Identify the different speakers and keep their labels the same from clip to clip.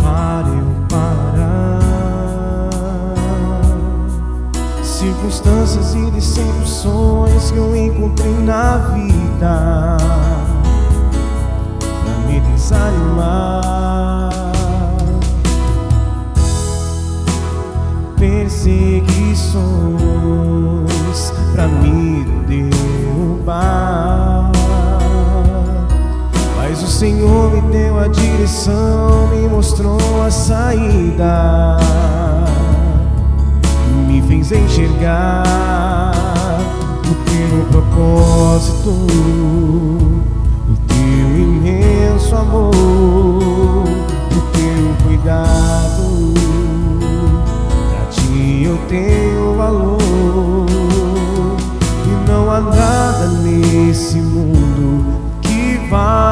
Speaker 1: para eu parar. Circunstâncias e decepções que eu encontrei na vida pra me desanimar. Perseguições pra me derrubar. Mas o Senhor me deu a direção, me mostrou a saída, me fez enxergar o teu propósito, o teu imenso amor, o teu cuidado. Pra ti eu tenho valor e não há nada nesse mundo que vai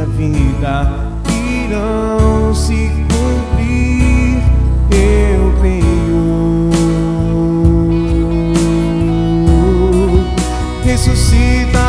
Speaker 1: minha vida irão se cumprir. Eu creio. Ressuscita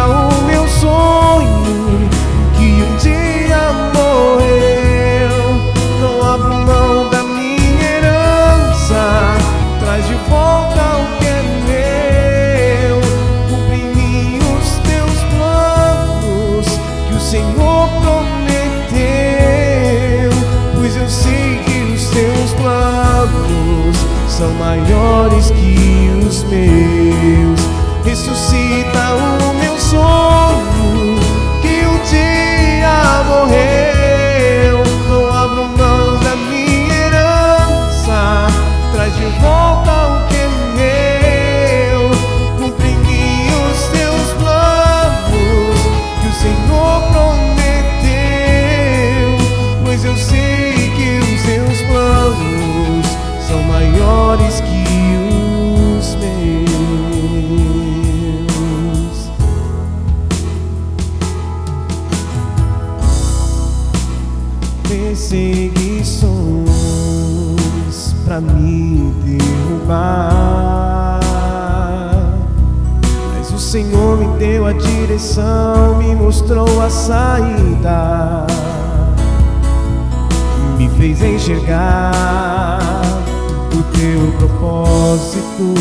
Speaker 1: são maiores que os meus. Ressuscita pra me derrubar. Mas o Senhor me deu a direção, me mostrou a saída, me fez enxergar o teu propósito,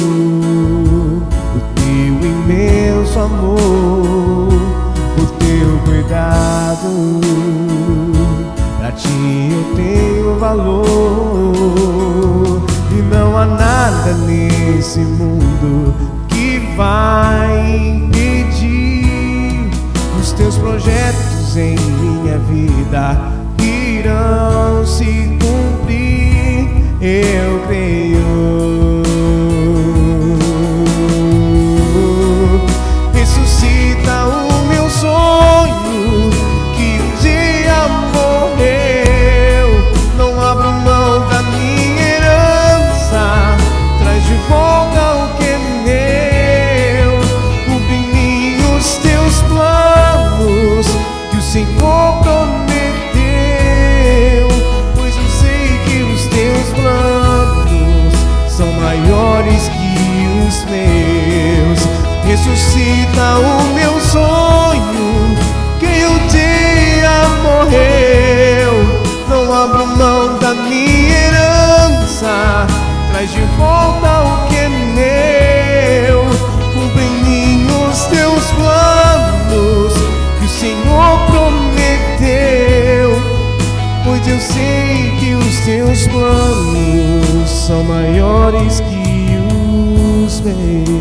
Speaker 1: o teu imenso amor, o teu cuidado. Pra ti eu tenho valor impedir os teus projetos em minha vida Ressuscita o meu sonho que um dia morreu. Não abro mão da minha herança. Traz de volta o que é meu. Cumpre em mim os teus planos que o Senhor prometeu. Pois eu sei que os teus planos são maiores que os meus.